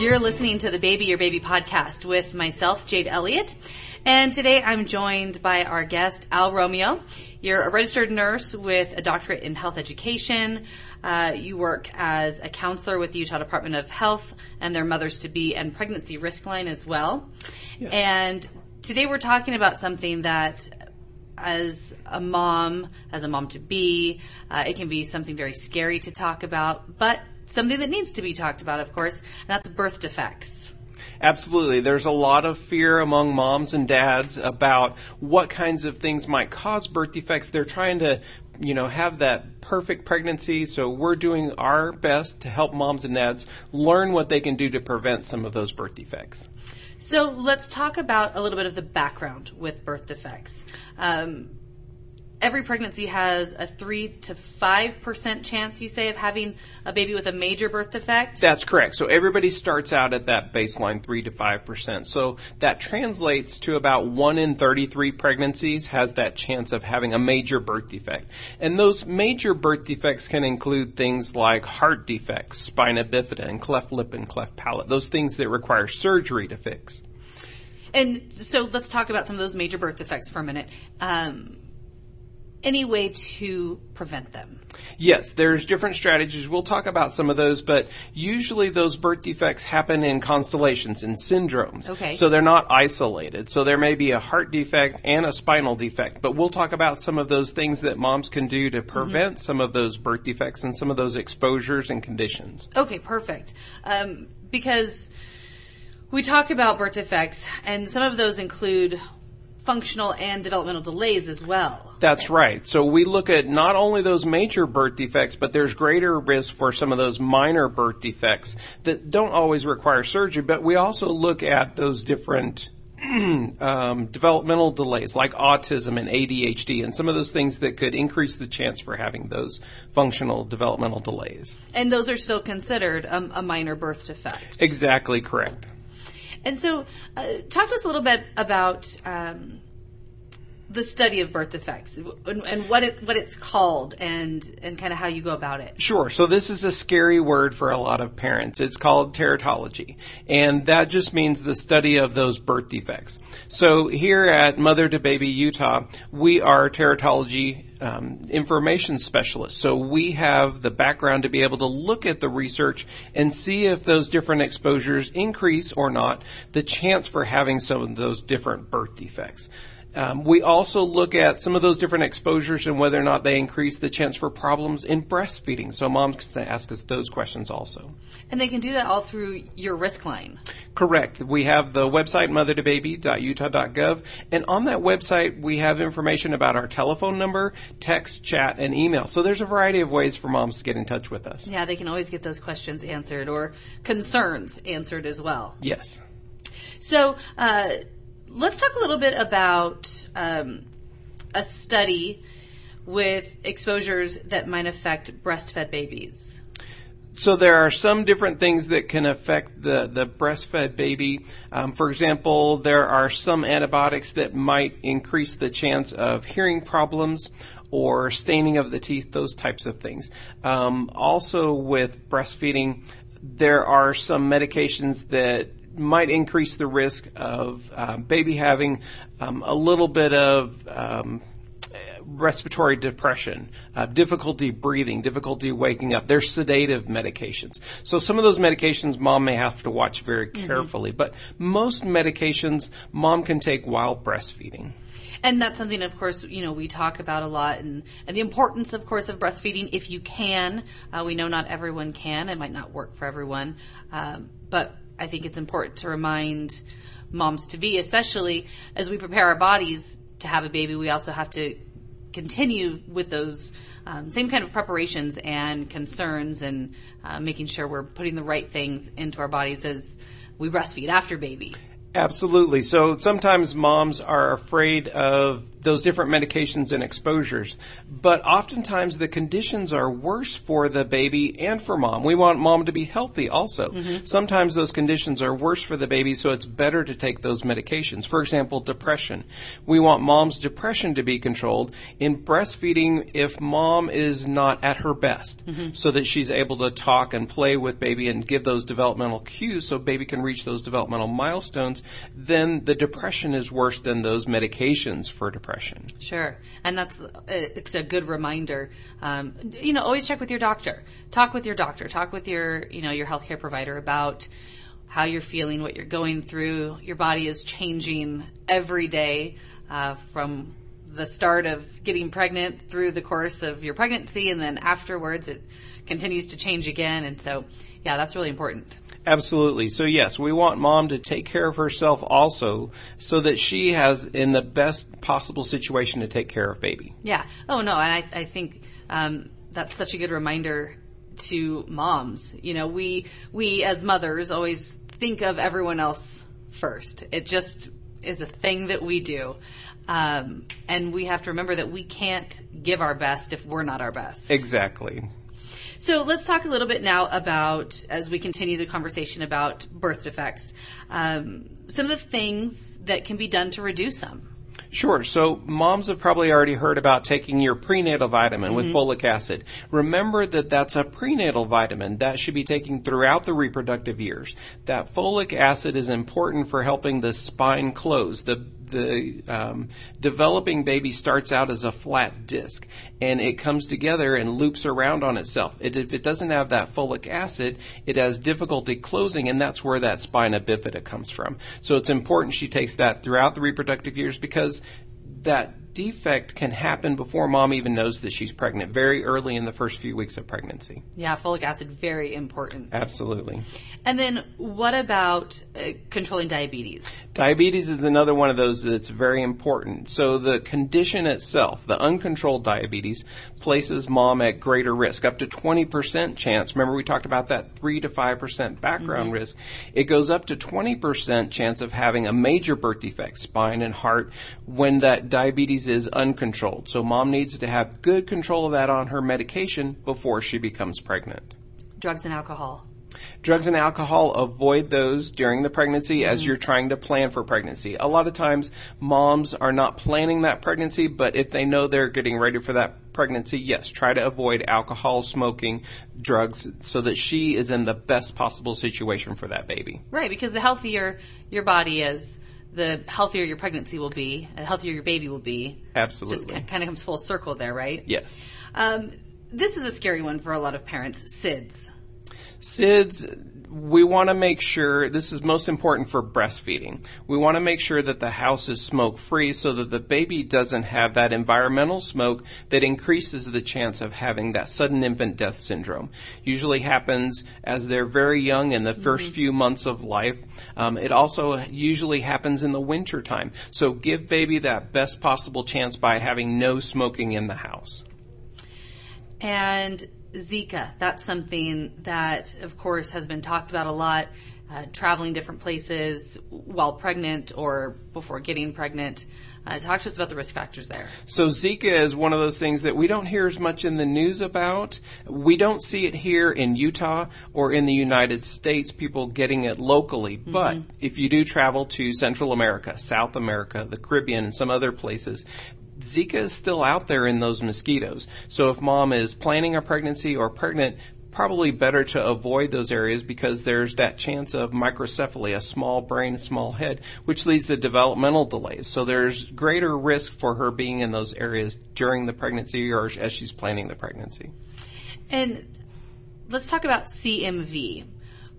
You're listening to the Baby Your Baby podcast with myself, Jade Elliott. And today I'm joined by our guest, Al Romeo. You're a registered nurse with a doctorate in health education. Uh, you work as a counselor with the Utah Department of Health and their Mothers to Be and Pregnancy Risk Line as well. Yes. And today we're talking about something that as a mom, as a mom to be, uh, it can be something very scary to talk about, but something that needs to be talked about, of course, and that's birth defects. Absolutely. There's a lot of fear among moms and dads about what kinds of things might cause birth defects. They're trying to, you know, have that perfect pregnancy. So we're doing our best to help moms and dads learn what they can do to prevent some of those birth defects. So let's talk about a little bit of the background with birth defects. Um, every pregnancy has a three to five percent chance, you say, of having a baby with a major birth defect. That's correct. So everybody starts out at that baseline 3 to 5%. So that translates to about 1 in 33 pregnancies has that chance of having a major birth defect. And those major birth defects can include things like heart defects, spina bifida, and cleft lip and cleft palate. Those things that require surgery to fix. And so let's talk about some of those major birth defects for a minute. Um, any way to prevent them? Yes, there's different strategies. We'll talk about some of those, but usually those birth defects happen in constellations, in syndromes. Okay. So they're not isolated. So there may be a heart defect and a spinal defect, but we'll talk about some of those things that moms can do to prevent some of those birth defects and some of those exposures and conditions. Okay, perfect. Um, because we talk about birth defects, and some of those include functional and developmental delays as well. That's right. So we look at not only those major birth defects, but there's greater risk for some of those minor birth defects that don't always require surgery, but we also look at those different um, developmental delays like autism and ADHD and some of those things that could increase the chance for having those functional developmental delays. And those are still considered um, a minor birth defect. Exactly correct. And so, uh, talk to us a little bit about um, the study of birth defects and, and what it what it's called, and and kind of how you go about it. Sure. So this is a scary word for a lot of parents. It's called teratology, and that just means the study of those birth defects. So here at Mother to Baby Utah, we are teratology um, information specialists. So we have the background to be able to look at the research and see if those different exposures increase or not the chance for having some of those different birth defects. Um, we also look at some of those different exposures and whether or not they increase the chance for problems in breastfeeding. So moms can ask us those questions also. And they can do that all through your risk line. Correct. We have the website mothertobaby.utah.gov, and on that website we have information about our telephone number, text, chat, and email. So there's a variety of ways for moms to get in touch with us. Yeah, they can always get those questions answered or concerns answered as well. Yes. So uh, let's talk a little bit about um, a study with exposures that might affect breastfed babies. So there are some different things that can affect the, the breastfed baby. Um, for example, there are some antibiotics that might increase the chance of hearing problems or staining of the teeth, those types of things. Um, also with breastfeeding, there are some medications that might increase the risk of um, baby having um, a little bit of um, respiratory depression, uh, difficulty breathing, difficulty waking up. They're sedative medications. So some of those medications mom may have to watch very carefully, but most medications mom can take while breastfeeding. And that's something, of course, you know, we talk about a lot and, and the importance, of course, of breastfeeding if you can. Uh, we know not everyone can. It might not work for everyone. Um, but I think it's important to remind moms to be, especially as we prepare our bodies to have a baby, we also have to continue with those um, same kind of preparations and concerns and uh, making sure we're putting the right things into our bodies as we breastfeed after baby. Absolutely. So sometimes moms are afraid of those different medications and exposures. But oftentimes the conditions are worse for the baby and for mom. We want mom to be healthy also. Mm-hmm. Sometimes those conditions are worse for the baby, so it's better to take those medications. For example, depression. We want mom's depression to be controlled. In breastfeeding, if mom is not at her best, mm-hmm. so that she's able to talk and play with baby and give those developmental cues so baby can reach those developmental milestones, then the depression is worse than those medications for depression depression. Sure, and that's uh, it's a good reminder. Um, you know, always check with your doctor. Talk with your doctor. Talk with your you know your healthcare provider about how you're feeling, what you're going through. Your body is changing every day uh, from the start of getting pregnant through the course of your pregnancy, and then afterwards it continues to change again. And so, yeah, that's really important. Absolutely. So yes, we want mom to take care of herself also so that she has in the best possible situation to take care of baby. Yeah. Oh no, and I, I think um, that's such a good reminder to moms. You know, we we as mothers always think of everyone else first. It just is a thing that we do. Um, and we have to remember that we can't give our best if we're not our best. Exactly. So let's talk a little bit now about, as we continue the conversation about birth defects, um, some of the things that can be done to reduce them. Sure. So moms have probably already heard about taking your prenatal vitamin mm-hmm. with folic acid. Remember that that's a prenatal vitamin that should be taken throughout the reproductive years. That folic acid is important for helping the spine close. The the um, developing baby starts out as a flat disc and it comes together and loops around on itself. It, if it doesn't have that folic acid, it has difficulty closing, and that's where that spina bifida comes from. So it's important she takes that throughout the reproductive years because that defect can happen before mom even knows that she's pregnant, very early in the first few weeks of pregnancy. Yeah, folic acid, very important. Absolutely. And then what about uh, controlling diabetes? Diabetes is another one of those that's very important. So the condition itself, the uncontrolled diabetes, places mom at greater risk, up to 20% chance. Remember we talked about that 3 to 5% background mm-hmm. risk. It goes up to 20% chance of having a major birth defect, spine and heart, when that diabetes diabetes is uncontrolled. So mom needs to have good control of that on her medication before she becomes pregnant. Drugs and alcohol. Drugs and alcohol, avoid those during the pregnancy mm-hmm. as you're trying to plan for pregnancy. A lot of times, moms are not planning that pregnancy, but if they know they're getting ready for that pregnancy, yes, try to avoid alcohol, smoking, drugs, so that she is in the best possible situation for that baby. Right, because the healthier your body is, the healthier your pregnancy will be, the healthier your baby will be. Absolutely. Just kind of comes full circle there, right? Yes. Um, this is a scary one for a lot of parents. SIDS. SIDS, we want to make sure this is most important for breastfeeding. We want to make sure that the house is smoke free so that the baby doesn't have that environmental smoke that increases the chance of having that sudden infant death syndrome. Usually happens as they're very young in the 1st mm-hmm. few months of life. Um, it also usually happens in the winter time. So give baby that best possible chance by having no smoking in the house. And Zika, that's something that, of course, has been talked about a lot. Uh, traveling different places while pregnant or before getting pregnant. Uh, talk to us about the risk factors there. So Zika is one of those things that we don't hear as much in the news about. We don't see it here in Utah or in the United States, people getting it locally. Mm-hmm. But if you do travel to Central America, South America, the Caribbean, and some other places, Zika is still out there in those mosquitoes. So if mom is planning a pregnancy or pregnant, probably better to avoid those areas because there's that chance of microcephaly, a small brain, small head, which leads to developmental delays. So there's greater risk for her being in those areas during the pregnancy or as she's planning the pregnancy. And let's talk about CMV.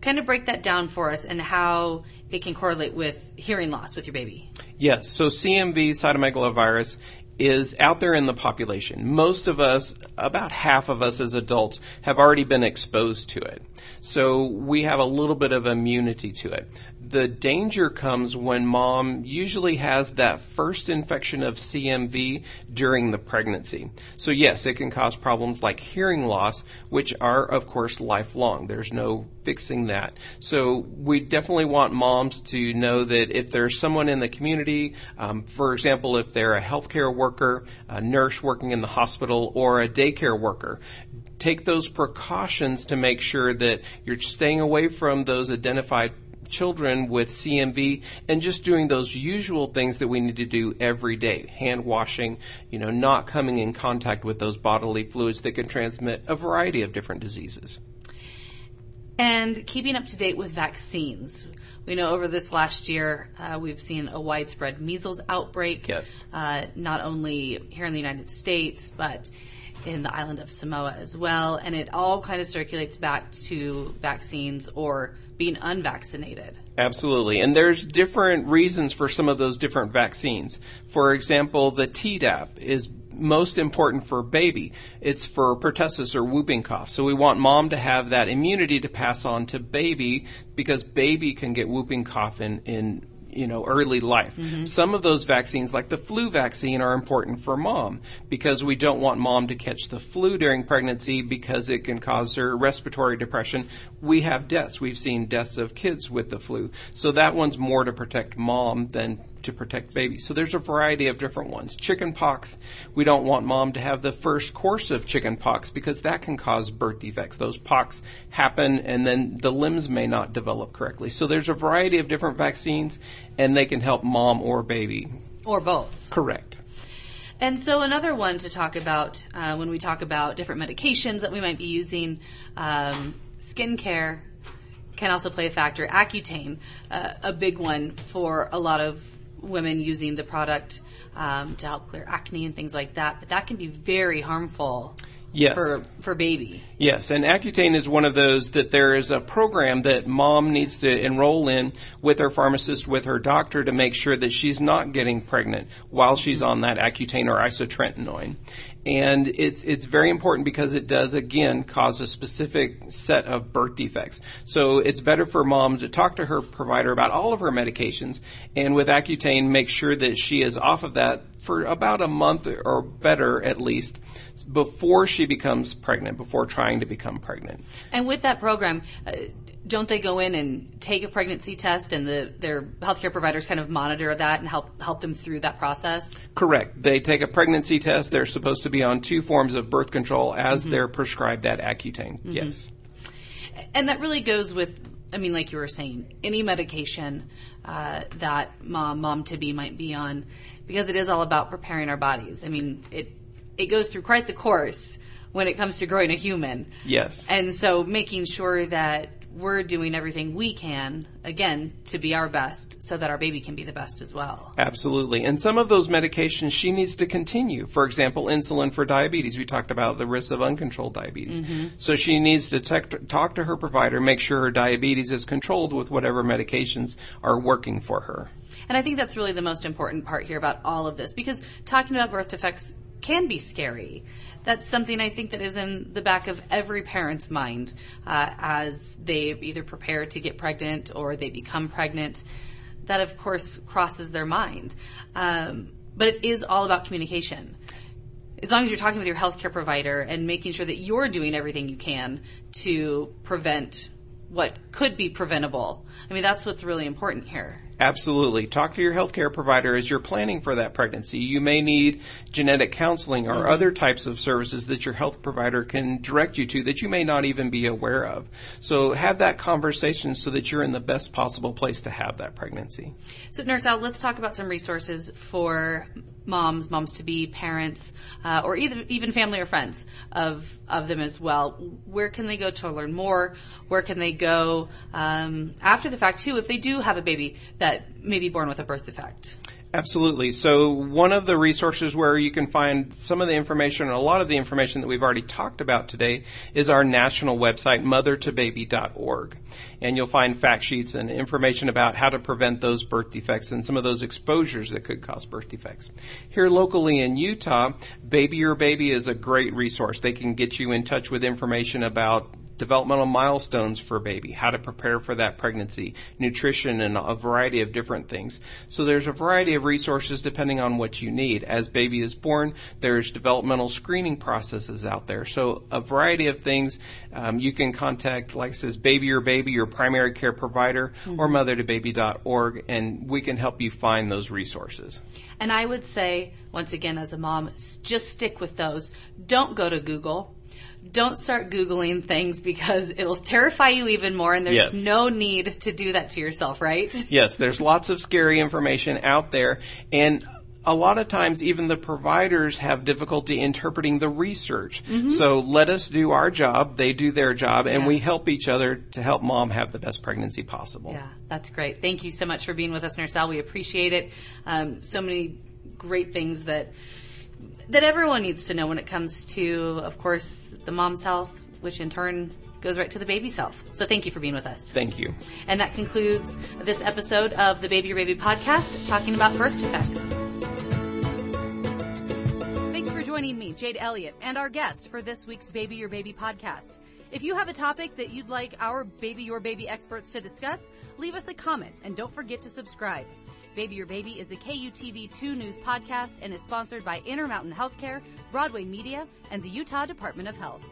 Kind of break that down for us and how it can correlate with hearing loss with your baby. Yes. So CMV cytomegalovirus is out there in the population. Most of us, about half of us as adults, have already been exposed to it. So we have a little bit of immunity to it. The danger comes when mom usually has that first infection of CMV during the pregnancy. So, yes, it can cause problems like hearing loss, which are, of course, lifelong. There's no fixing that. So, we definitely want moms to know that if there's someone in the community, um, for example, if they're a healthcare worker, a nurse working in the hospital, or a daycare worker, take those precautions to make sure that you're staying away from those identified children with CMV and just doing those usual things that we need to do every day. Hand washing, you know, not coming in contact with those bodily fluids that can transmit a variety of different diseases. And keeping up to date with vaccines. We know over this last year, uh, we've seen a widespread measles outbreak. Yes. Uh, not only here in the United States, but in the island of Samoa as well. And it all kind of circulates back to vaccines or being unvaccinated. Absolutely. And there's different reasons for some of those different vaccines. For example, the Tdap is most important for baby. It's for pertussis or whooping cough. So we want mom to have that immunity to pass on to baby because baby can get whooping cough in, in you know early life. Mm-hmm. Some of those vaccines, like the flu vaccine, are important for mom because we don't want mom to catch the flu during pregnancy because it can cause her respiratory depression. We have deaths. We've seen deaths of kids with the flu. So that one's more to protect mom than to protect babies. So there's a variety of different ones. Chicken pox, we don't want mom to have the first course of chicken pox because that can cause birth defects. Those pox happen and then the limbs may not develop correctly. So there's a variety of different vaccines and they can help mom or baby. Or both. Correct. And so, another one to talk about uh, when we talk about different medications that we might be using, um, skincare can also play a factor. Accutane, uh, a big one for a lot of women using the product um, to help clear acne and things like that. But that can be very harmful. Yes. For, for baby. Yes, and Accutane is one of those that there is a program that mom needs to enroll in with her pharmacist, with her doctor to make sure that she's not getting pregnant while she's on that Accutane or isotretinoin and it's it's very important because it does again cause a specific set of birth defects. So it's better for mom to talk to her provider about all of her medications, and with Accutane, make sure that she is off of that for about a month or better at least before she becomes pregnant, before trying to become pregnant. And with that program. Uh, don't they go in and take a pregnancy test and the, their healthcare providers kind of monitor that and help help them through that process? Correct. They take a pregnancy test. They're supposed to be on two forms of birth control as mm-hmm. they're prescribed that Accutane. Mm-hmm. Yes. And that really goes with, I mean, like you were saying, any medication uh, that mom mom to be might be on, because it is all about preparing our bodies. I mean, it it goes through quite the course when it comes to growing a human. Yes. And so making sure that we're doing everything we can, again, to be our best so that our baby can be the best as well. Absolutely. And some of those medications she needs to continue. For example, insulin for diabetes. We talked about the risks of uncontrolled diabetes. Mm-hmm. So she needs to talk to her provider, make sure her diabetes is controlled with whatever medications are working for her. And I think that's really the most important part here about all of this because talking about birth defects can be scary that's something I think that is in the back of every parent's mind uh, as they either prepare to get pregnant or they become pregnant. That, of course, crosses their mind. Um, but it is all about communication. As long as you're talking with your healthcare provider and making sure that you're doing everything you can to prevent what could be preventable. I mean, that's what's really important here. Absolutely. Talk to your healthcare provider as you're planning for that pregnancy. You may need genetic counseling or mm-hmm. other types of services that your health provider can direct you to that you may not even be aware of. So have that conversation so that you're in the best possible place to have that pregnancy. So, Nurse Al, let's talk about some resources for moms, moms to be, parents, uh, or either, even family or friends of, of them as well. Where can they go to learn more? Where can they go um, after the fact, too, if they do have a baby that may be born with a birth defect? Absolutely. So, one of the resources where you can find some of the information, and a lot of the information that we've already talked about today, is our national website, mothertobaby.org. And you'll find fact sheets and information about how to prevent those birth defects and some of those exposures that could cause birth defects. Here locally in Utah, Baby Your Baby is a great resource. They can get you in touch with information about developmental milestones for a baby, how to prepare for that pregnancy, nutrition, and a variety of different things. So there's a variety of resources depending on what you need. As baby is born, there's developmental screening processes out there. So a variety of things. Um, you can contact, like says, Baby Your Baby, your primary care provider, mm-hmm. or mothertobaby.org, and we can help you find those resources. And I would say, once again, as a mom, just stick with those. Don't go to Google don't start Googling things because it'll terrify you even more, and there's yes. no need to do that to yourself, right? Yes, there's lots of scary information out there, and a lot of times even the providers have difficulty interpreting the research. Mm-hmm. So let us do our job, they do their job, and yeah. we help each other to help mom have the best pregnancy possible. Yeah, that's great. Thank you so much for being with us, Nurse Al. We appreciate it. Um, so many great things that that everyone needs to know when it comes to, of course, the mom's health, which in turn goes right to the baby's health. So thank you for being with us. Thank you. And that concludes this episode of the Baby Your Baby podcast talking about birth defects. Thanks for joining me, Jade Elliott, and our guest for this week's Baby Your Baby podcast. If you have a topic that you'd like our Baby Your Baby experts to discuss, leave us a comment and don't forget to subscribe. Baby Your Baby is a KUTV2 news podcast and is sponsored by Intermountain Healthcare, Broadway Media, and the Utah Department of Health.